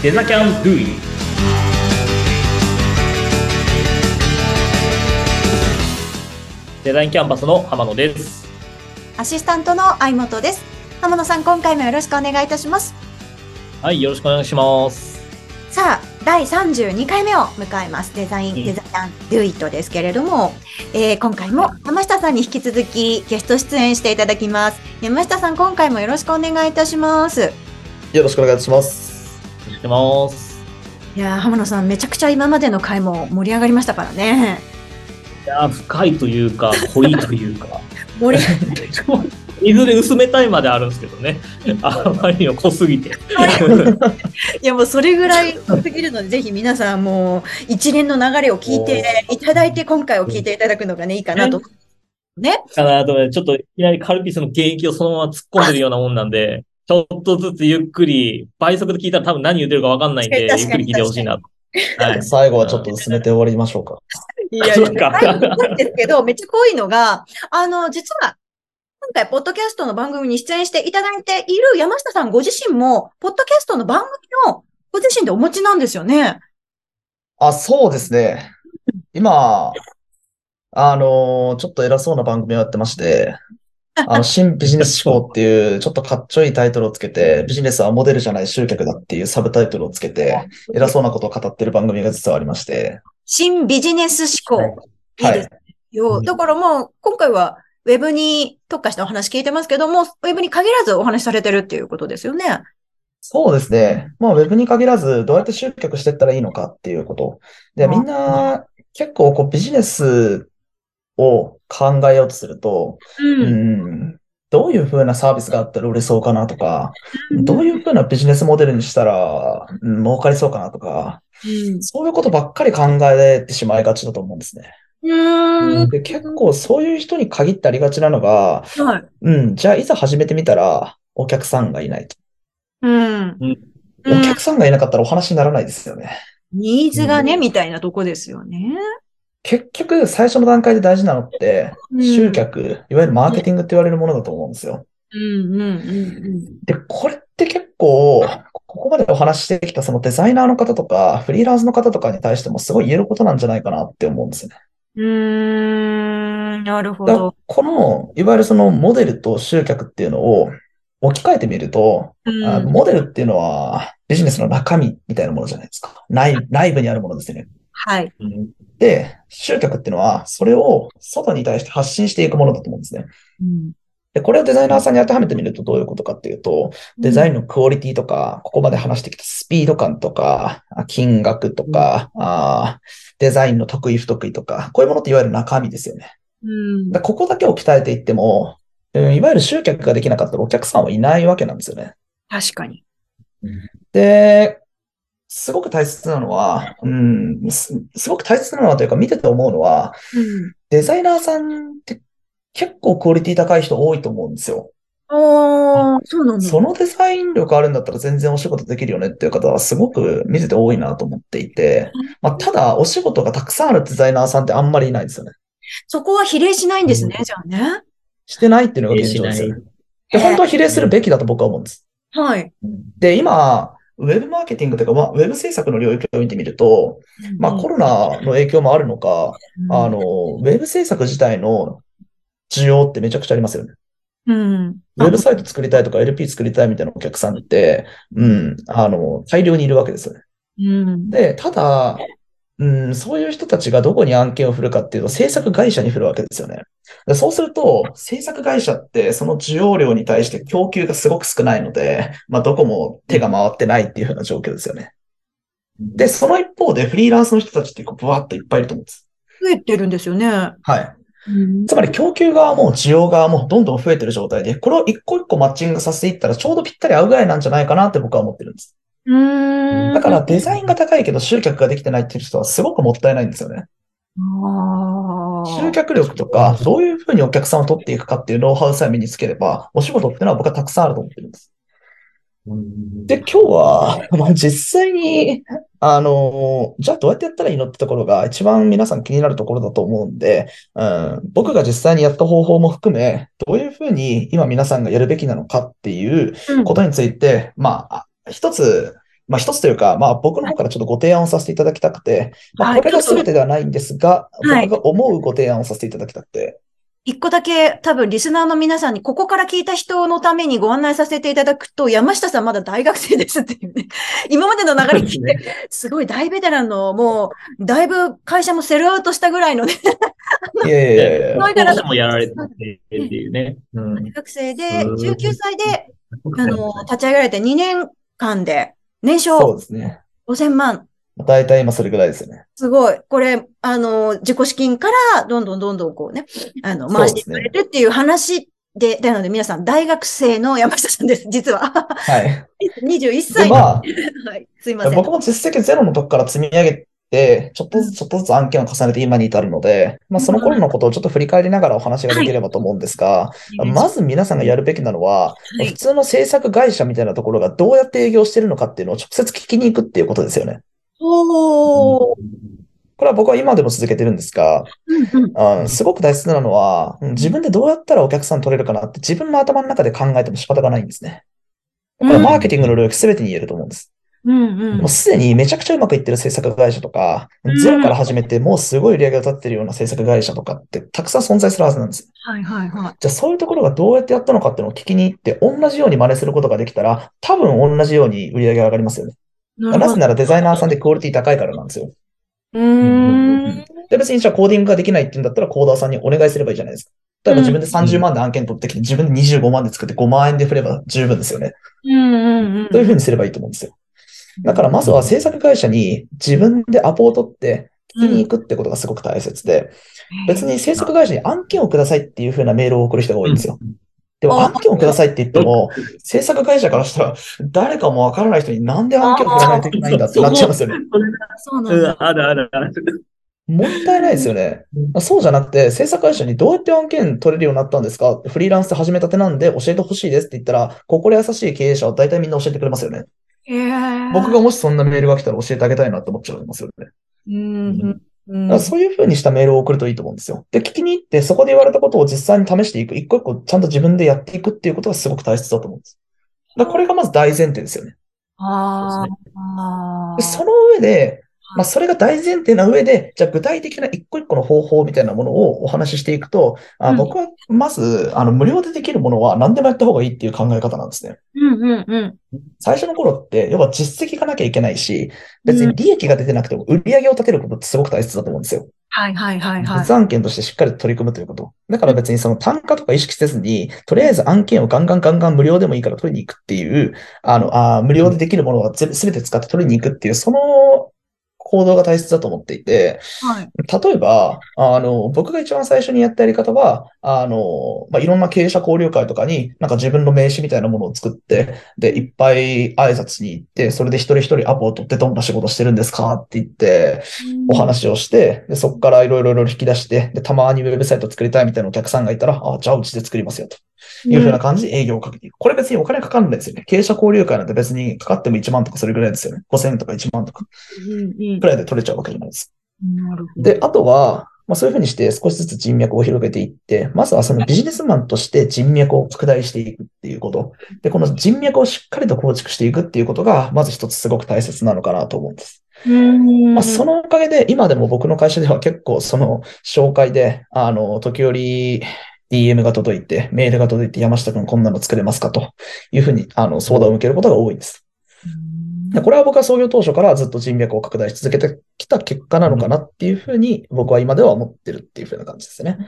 デザキャンドゥイデザインキャンパスの浜野です。アシスタントの相本です。浜野さん、今回もよろしくお願いいたします。はい、よろしくお願いします。さあ、第32回目を迎えます。デザイン、うんデザイン Do It ですけれども、えー今回も山下さんに引き続きゲスト出演していただきます。山下さん、今回もよろしくお願いいたします。よろしくお願いします。お願いします。いやー、浜野さん、めちゃくちゃ今までの回も盛り上がりましたからね。いやー、深いというか、濃いというか、盛りいずれ薄めたいまであるんですけどね。あまりにも濃すぎて。いやもうそれぐらい濃すぎるので、ぜひ皆さんもう一連の流れを聞いていただいて、今回を聞いていただくのがね、いいかなと。ね。かなとね、ちょっといきなりカルピスの原液をそのまま突っ込んでるようなもんなんで、ちょっとずつゆっくり、倍速で聞いたら多分何言ってるかわかんないんで、ゆっくり聞いてほしいなと。はい。最後はちょっと薄めて終わりましょうか。いやそうかはいですけど、めっちゃ濃いのが、あの、実は、今回、ポッドキャストの番組に出演していただいている山下さんご自身も、ポッドキャストの番組をご自身でお持ちなんですよね。あ、そうですね。今、あのーちょっと偉そうな番組をやってまして、あの、新ビジネス思考っていう、ちょっとかっちょいいタイトルをつけて、ビジネスはモデルじゃない集客だっていうサブタイトルをつけて、偉そうなことを語ってる番組が実はありまして、新ビジネス思考。いいはですい。よ。だからもう、今回は、ウェブに特化したお話聞いてますけども、ウェブに限らずお話しされてるっていうことですよね。そうですね。まあ、ウェブに限らず、どうやって集客していったらいいのかっていうこと。で、うんみんな、結構、こう、ビジネスを考えようとすると、う。うんん、どういう風なサービスがあったら売れそうかなとか、どういう風なビジネスモデルにしたら、うん、儲かりそうかなとか、うん。そういうことばっかり考えてしまいがちだと思うんですね。うん。で、結構そういう人に限ってありがちなのが、はい。うん、じゃあいざ始めてみたら、お客さんがいないと。うん。お客さんがいなかったらお話にならないですよね。ニーズがね、うんみたいなとこですよね。結局、最初の段階で大事なのって、うん集客、いわゆるマーケティングって言われるものだと思うんですよ。うんうんうんで、これって結構、ここまでお話ししてきたそのデザイナーの方とか、フリーランスの方とかに対してもすごい言えることなんじゃないかなって思うんですよね。うーん、なるほど。この、いわゆるそのモデルと集客っていうのを置き換えてみると、うんあのモデルっていうのはビジネスの中身みたいなものじゃないですか。内内部にあるものですよね。はい。うんで、集客っていうのは、それを外に対して発信していくものだと思うんですね。うんで、これをデザイナーさんに当てはめてみるとどういうことかっていうと、デザインのクオリティとか、ここまで話してきたスピード感とか、あ金額とか、あーデザインの得意不得意とか、こういうものっていわゆる中身ですよね。うんでここだけを鍛えていっても、うんいわゆる集客ができなかったらお客さんはいないわけなんですよね。確かに。で、すごく大切なのは、うん、すすごく大切なのはというか見てて思うのは、うん。デザイナーさんって結構クオリティ高い人多いと思うんですよ。ああ、そうなんだ。そのデザイン力あるんだったら全然お仕事できるよねっていう方はすごく見てて多いなと思っていて、まあ、ただお仕事がたくさんあるデザイナーさんってあんまりいないですよね。そこは比例しないんですね、じゃあね。してないっていうのが現状ですよね。で、本当は比例するべきだと僕は思うんです。はい。で、今、ウェブマーケティングというか、まあ、ウェブ制作の領域を見てみると、まあ、コロナの影響もあるのか、うんあの、ウェブ制作自体の需要ってめちゃくちゃありますよね。うん。ウェブサイト作りたいとか LP 作りたいみたいなお客さんって、うん、あの、大量にいるわけですよね。うん。で、ただ、うん、そういう人たちがどこに案件を振るかっていうと、制作会社に振るわけですよね。でそうすると、制作会社ってその需要量に対して供給がすごく少ないので、まあ、どこも手が回ってないっていう風な状況ですよね。で、その一方でフリーランスの人たちってこうブワッといっぱいいると思うんです。増えてるんですよね。はい。うんつまり供給側も需要側もどんどん増えてる状態で、これを一個一個マッチングさせていったらちょうどぴったり合うぐらいなんじゃないかなって僕は思ってるんです。うーん。だからデザインが高いけど集客ができてないっていう人はすごくもったいないんですよね。ああ。集客力とか、どういうふうにお客さんを取っていくかっていうノウハウさえ身につければ、お仕事っていうのは僕はたくさんあると思ってるんです。で、今日は、まあ、実際に、あの、じゃあどうやってやったらいいのってところが一番皆さん気になるところだと思うんで、うん、僕が実際にやった方法も含め、どういうふうに今皆さんがやるべきなのかっていううんことについて、まあ、一つまあ一つというか、まあ僕の方からちょっとご提案をさせていただきたくて、まあはい。これが全てではないんですが、はい。僕が思うご提案をさせていただきたくて、一個だけ多分リスナーの皆さんにここから聞いた人のためにご案内させていただくと、山下さんまだ大学生ですっていうね。今までの流れ聞いて、すごい大ベテランの、もう、だいぶ会社もセルアウトしたぐらいのね、いやいやいやいや。そういうからもやられててっていうね。うん。大学生で、うん19歳で、あの、立ち上げられて2年間で、年そう商ですね。5000万。大体今それぐらいですよね。すごい。これ、あの、自己資金から、どんどんどんどんこうね、あの、回していかれるっていう話で、なので皆さん、大学生の山下さんです、実は。はい。21で、歳。まあ、はい、すいません。僕も実績ゼロのとこから積み上げて、ちょっとずつちょっとずつ案件を重ねて今に至るので、まあその頃のことをちょっと振り返りながらお話ができればと思うんですが、まず皆さんがやるべきなのは、はい普通の制作会社みたいなところがどうやって営業してるのかっていうのを直接聞きに行くっていうことですよね。おー。これは僕は今でも続けてるんですが、うんすごく大切なのは、うん自分でどうやったらお客さん取れるかなって自分の頭の中で考えても仕方がないんですね。これはマーケティングの領域全てに言えると思うんです。うんうんもうすでにめちゃくちゃうまくいってる制作会社とかう、んゼロから始めてもうすごい売り上げを立ってるような制作会社とかってたくさん存在するはずなんです。はいはいはい。じゃあそういうところがどうやってやったのかっていうのを聞きに行って、同じように真似することができたら、多分同じように売り上げが上がりますよね。な。なぜならデザイナーさんでクオリティ高いからなんですよ。うーん。で、別にじゃあコーディングができないって言うんだったらコーダーさんにお願いすればいいじゃないですか。例えば自分で30万で案件取ってきて、自分で25万で作って5万円で振れば十分ですよね。うんうんうん。というふうにすればいいと思うんですよ。だからまずは制作会社に自分でアポを取って聞きに行くってことがすごく大切で、別に制作会社に案件をくださいっていうふうなメールを送る人が多いんですよ。でもあ案件をくださいって言っても、制作会社からしたら誰かもわからない人になんで案件をくれないといけないんだってなっちゃいますよね。そうなんだ。うんあるあるある。もったいないですよね。そうじゃなくて、制作会社にどうやって案件取れるようになったんですか？フリーランスで始めたてなんで教えてほしいですって言ったら、心優しい経営者は大体みんな教えてくれますよね。僕がもしそんなメールが来たら教えてあげたいなって思っちゃいますよね。うんそういう風にしたメールを送るといいと思うんですよ。で、聞きに行って、そこで言われたことを実際に試していく。一個一個ちゃんと自分でやっていくっていうことがすごく大切だと思うんです。だこれがまず大前提ですよね。あーあー。でその上で、まあ、それが大前提な上で、じゃあ具体的な一個一個の方法みたいなものをお話ししていくと、あうん僕はまず、あの、無料でできるものは何でもやった方がいいっていう考え方なんですね。うんうんうん。最初の頃って、要は実績がなきゃいけないし、別に利益が出てなくても売り上げを立てることってすごく大切だと思うんですよ。はいはいはいはい。実案件としてしっかりと取り組むということ。だから別にその単価とか意識せずに、とりあえず案件をガンガンガンガン無料でもいいから取りに行くっていう、あの、あー無料でできるものは全全て使って取りに行くっていう、その行動が大切だと思っていて、はい。例えば、あの、僕が一番最初にやったやり方は、あの、まあ、いろんな経営者交流会とかに、なんか自分の名刺みたいなものを作って、で、いっぱい挨拶に行って、それで一人一人アポを取ってどんな仕事してるんですか？って言って、お話をして、で、そこからいろいろいろ引き出して、で、たまにウェブサイト作りたいみたいなお客さんがいたら、あ、じゃあうちで作りますよ、というふうな感じで営業をかけていく。これ別にお金かかんないですよね。経営者交流会なんて別にかかっても1万とかそれぐらいですよね。5000円とか1万とかくらいで取れちゃうわけじゃないです。なるほど。で、あとは、まあそういうふうにして少しずつ人脈を広げていって、まずはそのビジネスマンとして人脈を拡大していくっていうこと。で、この人脈をしっかりと構築していくっていうことが、まず一つすごく大切なのかなと思うんです。うんまあ、そのおかげで、今でも僕の会社では結構その紹介で、あの、時折 DM が届いて、メールが届いて、山下くんこんなの作れますかというふうに、あの、相談を受けることが多いです。でこれは僕は創業当初からずっと人脈を拡大し続けてきた結果なのかなっていうふうに僕は今では思ってるっていうふうな感じですね。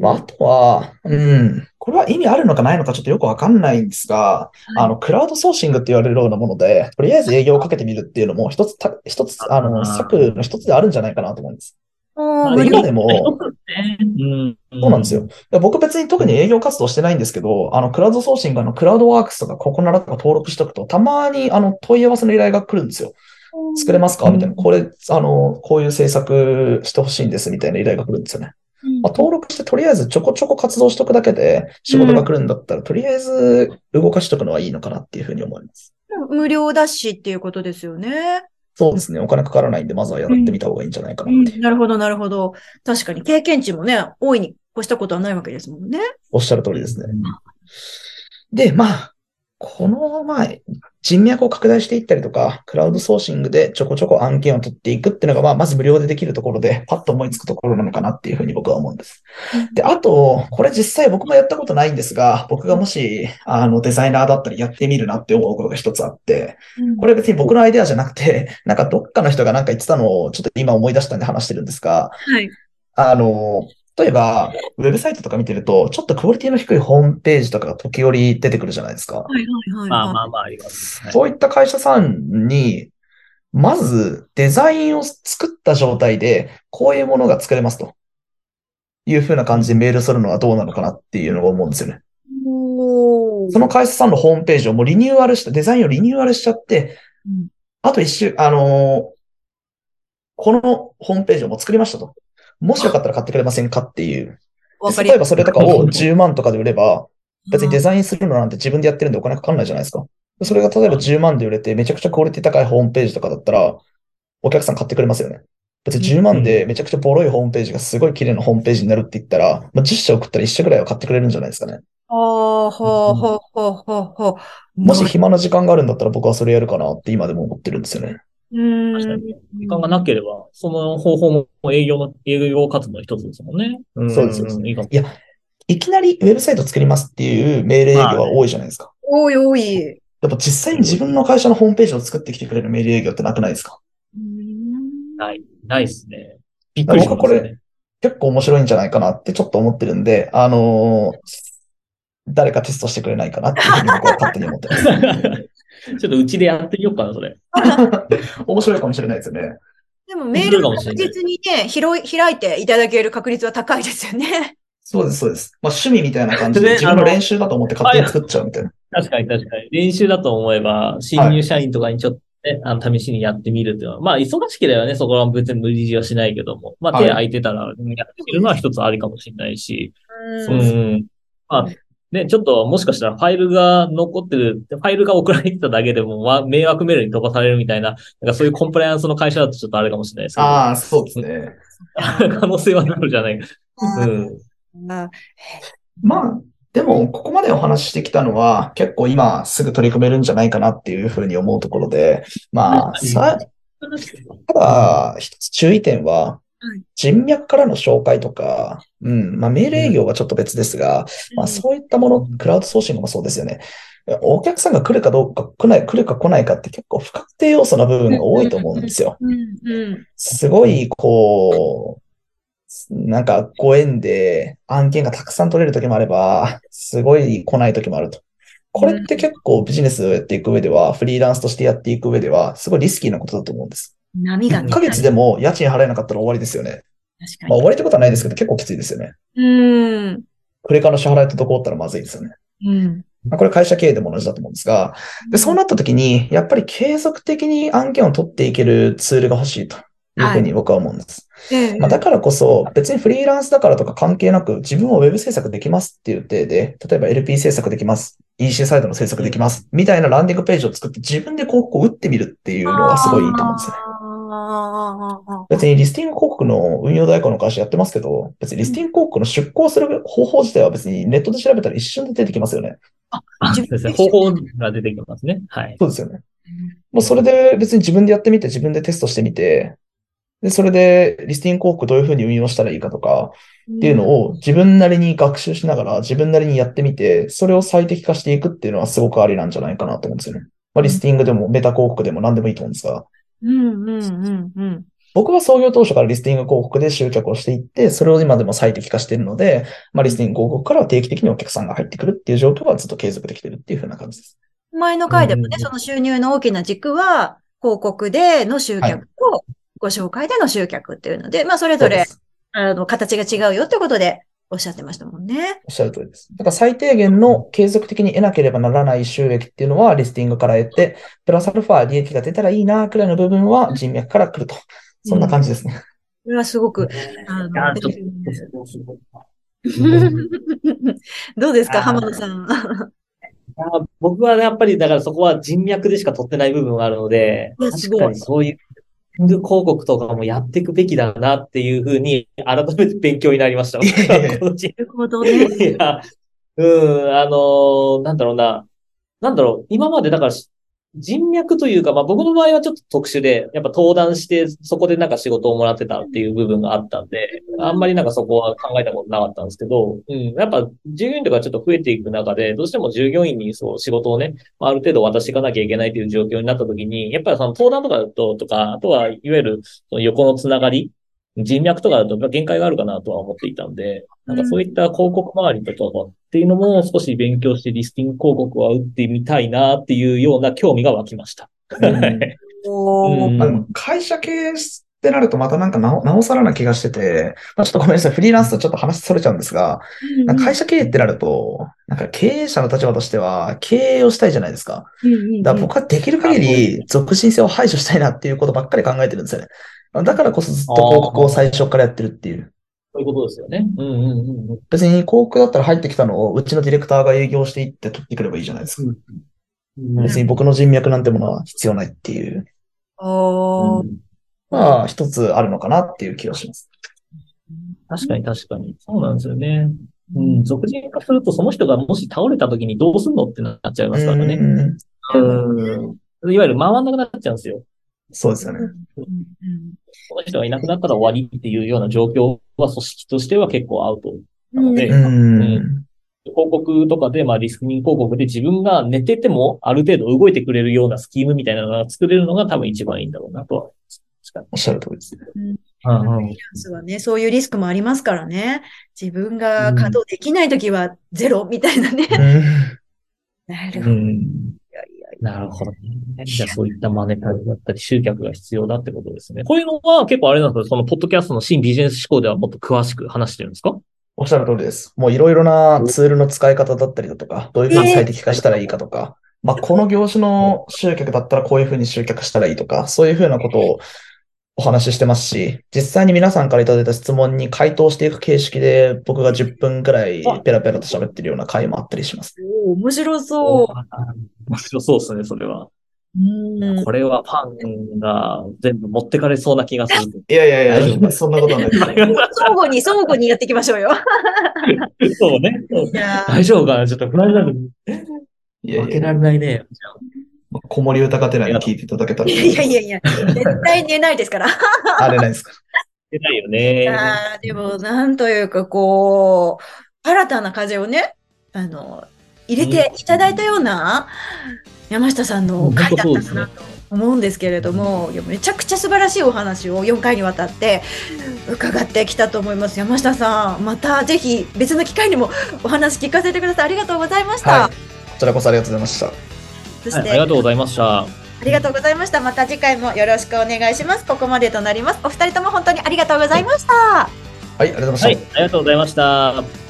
まあ、あとは、うん、これは意味あるのかないのかちょっとよくわかんないんですが、あの、クラウドソーシングって言われるようなもので、とりあえず営業をかけてみるっていうのも一つた、一つ、あの、策の一つであるんじゃないかなと思うんです。うんで今でも、うん。そうなんですよ。。で僕別に特に営業活動してないんですけど、あの、クラウドソーシング、あの、クラウドワークスとかココナラとか登録しとくと、たまに、あの、問い合わせの依頼が来るんですよ。作れますか？みたいな。これ、あの、こういう制作してほしいんです、みたいな依頼が来るんですよね。まあ、登録してとりあえずちょこちょこ活動しとくだけで仕事が来るんだったら、とりあえず動かしとくのはいいのかなっていうふうに思います。無料だしっていうことですよね。そうですね。お金かからないんで、まずはやってみた方がいいんじゃないかなっていう。なるほど、なるほど。確かに経験値もね、大いに越したことはないわけですもんね。おっしゃる通りですね。で、まあ、この前、人脈を拡大していったりとか、クラウドソーシングでちょこちょこ案件を取っていくっていうのが、まあ、まず無料でできるところで、パッと思いつくところなのかなっていうふうに僕は思うんです。で、あと、これ実際僕もやったことないんですが、僕がもし、あの、デザイナーだったらやってみるなって思うことが一つあって、これ別に僕のアイデアじゃなくて、なんかどっかの人がなんか言ってたのをちょっと今思い出したんで話してるんですが、はい。あの、例えば、ウェブサイトとか見てると、ちょっとクオリティの低いホームページとかが時折出てくるじゃないですか。はいはいはい。まあまあまああります。はいそういった会社さんに、まずデザインを作った状態で、こういうものが作れますと。いうふうな感じでメールするのはどうなのかなっていうのが思うんですよね。その会社さんのホームページをもうリニューアルした、デザインをリニューアルしちゃって、うんあと一週、あのーこのホームページをもう作りましたと。もしよかったら買ってくれませんかっていう。例えばそれとかを10万とかで売れば、別にデザインするのなんて自分でやってるんでお金かかんないじゃないですか。でそれが例えば10万で売れてめちゃくちゃクオリティ高いホームページとかだったら、お客さん買ってくれますよね。別に10万でめちゃくちゃボロいホームページがすごい綺麗なホームページになるって言ったら、まあ、10社送ったら1社ぐらいは買ってくれるんじゃないですかね。ああ、ほうほうほうほうほう。もし暇な時間があるんだったら僕はそれやるかなって今でも思ってるんですよね。時間がなければ、その方法も営業の、営業活動の一つですもんね。うですそうですいいかもいや、いきなりウェブサイト作りますっていうメール営業は多いじゃないですか。多い多い。やっぱ実際に自分の会社のホームページを作ってきてくれるメール営業ってなくないですか？ない、ないですね。びっくりします僕はこよね。結構面白いんじゃないかなってちょっと思ってるんで、あのー誰かテストしてくれないかなっていうふうに僕は勝手に思ってます。ちょっとうちでやってみようかな、それ。面白いかもしれないですよね。でもメールを確実にね、広い、開いていただける確率は高いですよね。そうです、そうです。まあ趣味みたいな感じで ね自分の練習だと思って勝手に作っちゃうみたいな。確かに確かに。練習だと思えば、新入社員とかにちょっとね、あの、試しにやってみるっていうのは、まあ、忙しければね、そこは別に無理強いはしないけども、まあ、はい手空いてたら、やってみるのは一つありかもしれないし、う。うんん。まあ、ね、ちょっともしかしたらファイルが残ってる、ファイルが送られてただけでも、わ迷惑メールに飛ばされるみたいな、なんかそういうコンプライアンスの会社だとちょっとあれかもしれないですけど、ああ、そうですね。可能性はあるじゃない。うん。あまあ、でも、ここまでお話ししてきたのは、結構今すぐ取り組めるんじゃないかなっていうふうに思うところで、まあ、さ、ただ、一つ注意点ははい、人脈からの紹介とか、うん、まあ、メール営業はちょっと別ですが、まあ、そういったもの、クラウドソーシングもそうですよね。お客さんが来るかどうか、来ない、来るか来ないかって結構不確定要素な部分が多いと思うんですよ。うん。うん。すごい、こう、なんかご縁で案件がたくさん取れる時もあれば、すごい来ない時もあると。これって結構ビジネスをやっていく上では、フリーランスとしてやっていく上では、すごいリスキーなことだと思うんです。1波がね。ヶ月でも家賃払えなかったら終わりですよね。確かに。まあ終わりってことはないですけど、結構きついですよね。うん。クレカの支払いとどこおったらまずいですよね。うん。まあ、これ会社経営でも同じだと思うんですが、で、そうなった時に、やっぱり継続的に案件を取っていけるツールが欲しいというふうに僕は思うんです。ええまあ、だからこそ、別にフリーランスだからとか関係なく、自分は Web 制作できますっていう体で、例えば LP 制作できます、EC サイトの制作できます、みたいなランディングページを作って自分で広告を打ってみるっていうのはすごいいいと思うんですよね。ああ別にリスティング広告の運用代行の会社やってますけど、別にリスティング広告の出稿する方法自体は別にネットで調べたら一瞬で出てきますよね。あそうですね。方法が出てきますね。はい。そうですよね。もうそれで別に自分でやってみて、自分でテストしてみて、で、それでリスティング広告どういうふうに運用したらいいかとか、っていうのを自分なりに学習しながら自分なりにやってみて、それを最適化していくっていうのはすごくありなんじゃないかなと思うんですよね。まあ、リスティングでもメタ広告でも何でもいいと思うんですが、うんうんうんうん。僕は創業当初からリスティング広告で集客をしていって、それを今でも最適化しているので、まあ、リスティング広告からは定期的にお客さんが入ってくるっていう状況はずっと継続できてるっていう風な感じです。前の回でもね、うんその収入の大きな軸は、広告での集客と、ご紹介での集客っていうので、まあ、それぞれあの、形が違うよってことで、おっしゃってましたもんね。おっしゃる通りです。だから最低限の継続的に得なければならない収益っていうのはリスティングから得て、プラスアルファ利益が出たらいいなくらいの部分は人脈から来ると。そんな感じですね。これはすごく、あのどうですか、浜野さん。あ僕はやっぱり、だからそこは人脈でしか取ってない部分があるので、いやすごい確かにそういう、広告とかもやっていくべきだなっていうふうに、改めて勉強になりました。なるほどね。いや、うん、あのなんだろうな。なんだろう、今までだから人脈というか、まあ僕の場合はちょっと特殊で、やっぱ登壇してそこでなんか仕事をもらってたっていう部分があったんで、あんまりなんかそこは考えたことなかったんですけど、うん、やっぱ従業員とかちょっと増えていく中で、どうしても従業員にそう仕事をね、ある程度渡していかなきゃいけないという状況になった時に、やっぱりその登壇とかだと、とか、あとはいわゆるその横のつながり、人脈とかだと限界があるかなとは思っていたんで、なんかそういった広告周りとかっていうのも少し勉強してリスティング広告は打ってみたいなっていうような興味が湧きました。会社経営ってなるとまたなんかなおなおさらな気がしてて、まあ、ちょっとごめんなさい、フリーランスとちょっと話それちゃうんですが、なんか会社経営ってなると、なんか経営者の立場としては経営をしたいじゃないですか。だから僕はできる限り属人性を排除したいなっていうことばっかり考えてるんですよね。だからこそずっと広告を最初からやってるっていう。そういうことですよね。うんうんうんうん。別に広告だったら入ってきたのをうちのディレクターが営業していって取ってくればいいじゃないですか。別に僕の人脈なんてものは必要ないっていう。おーまあ、一つあるのかなっていう気がします。確かに確かに。そうなんですよね。うん、属人化するとその人がもし倒れた時にどうすんのってなっちゃいますからね。うんうん。いわゆる回んなくなっちゃうんですよ。そうですよね。その人がいなくなったら終わりっていうような状況は組織としては結構アウトなので、うん。広告とかで、まあリスクミン広告で自分が寝ててもある程度動いてくれるようなスキームみたいなのが作れるのが多分一番いいんだろうなとは思います。確おっしゃる通りですね。かに。フリーランスはね、そういうリスクもありますからね。自分が稼働できないときはゼロみたいなね。なるほど。うん。なるほどね。じゃあそういったマネタイズだったり集客が必要だってことですね。こういうのは結構あれなんですかそのポッドキャストの新ビジネス思考ではもっと詳しく話してるんですか？おっしゃる通りです。もういろいろなツールの使い方だったりだとか、どういうふうに最適化したらいいかとか、まあ、この業種の集客だったらこういうふうに集客したらいいとか、そういうふうなことをお話ししてますし、実際に皆さんからいただいた質問に回答していく形式で、僕が10分くらいペラペラと喋ってるような回もあったりします。おー面白そう。面白そうですね、それは。うんこれはファンが全部持ってかれそうな気がする。いやいやいや、そんなことはない。相互に、相互にやっていきましょうよ。そうね。大丈夫かな？ちょっと不安なの。いや負けいや、られないね。子守歌がてらに聞いていただけたら。いやいやいやいや、絶対寝ないですから。あれないですか。出ないよいね。やーでも、なんというか、こう、新たな風をね、あの、入れていただいたような、山下さんの回だったかなと思うんですけれども、いやめちゃくちゃ素晴らしいお話を4回にわたって伺ってきたと思います。山下さん、またぜひ別の機会にもお話聞かせてください。ありがとうございました。はい。こちらこそありがとうございました。そして、はい、ありがとうございました。ありがとうございました。また次回もよろしくお願いします。ここまでとなります。お二人とも本当にありがとうございました。はい、ありがとうございました。はい、ありがとうございました。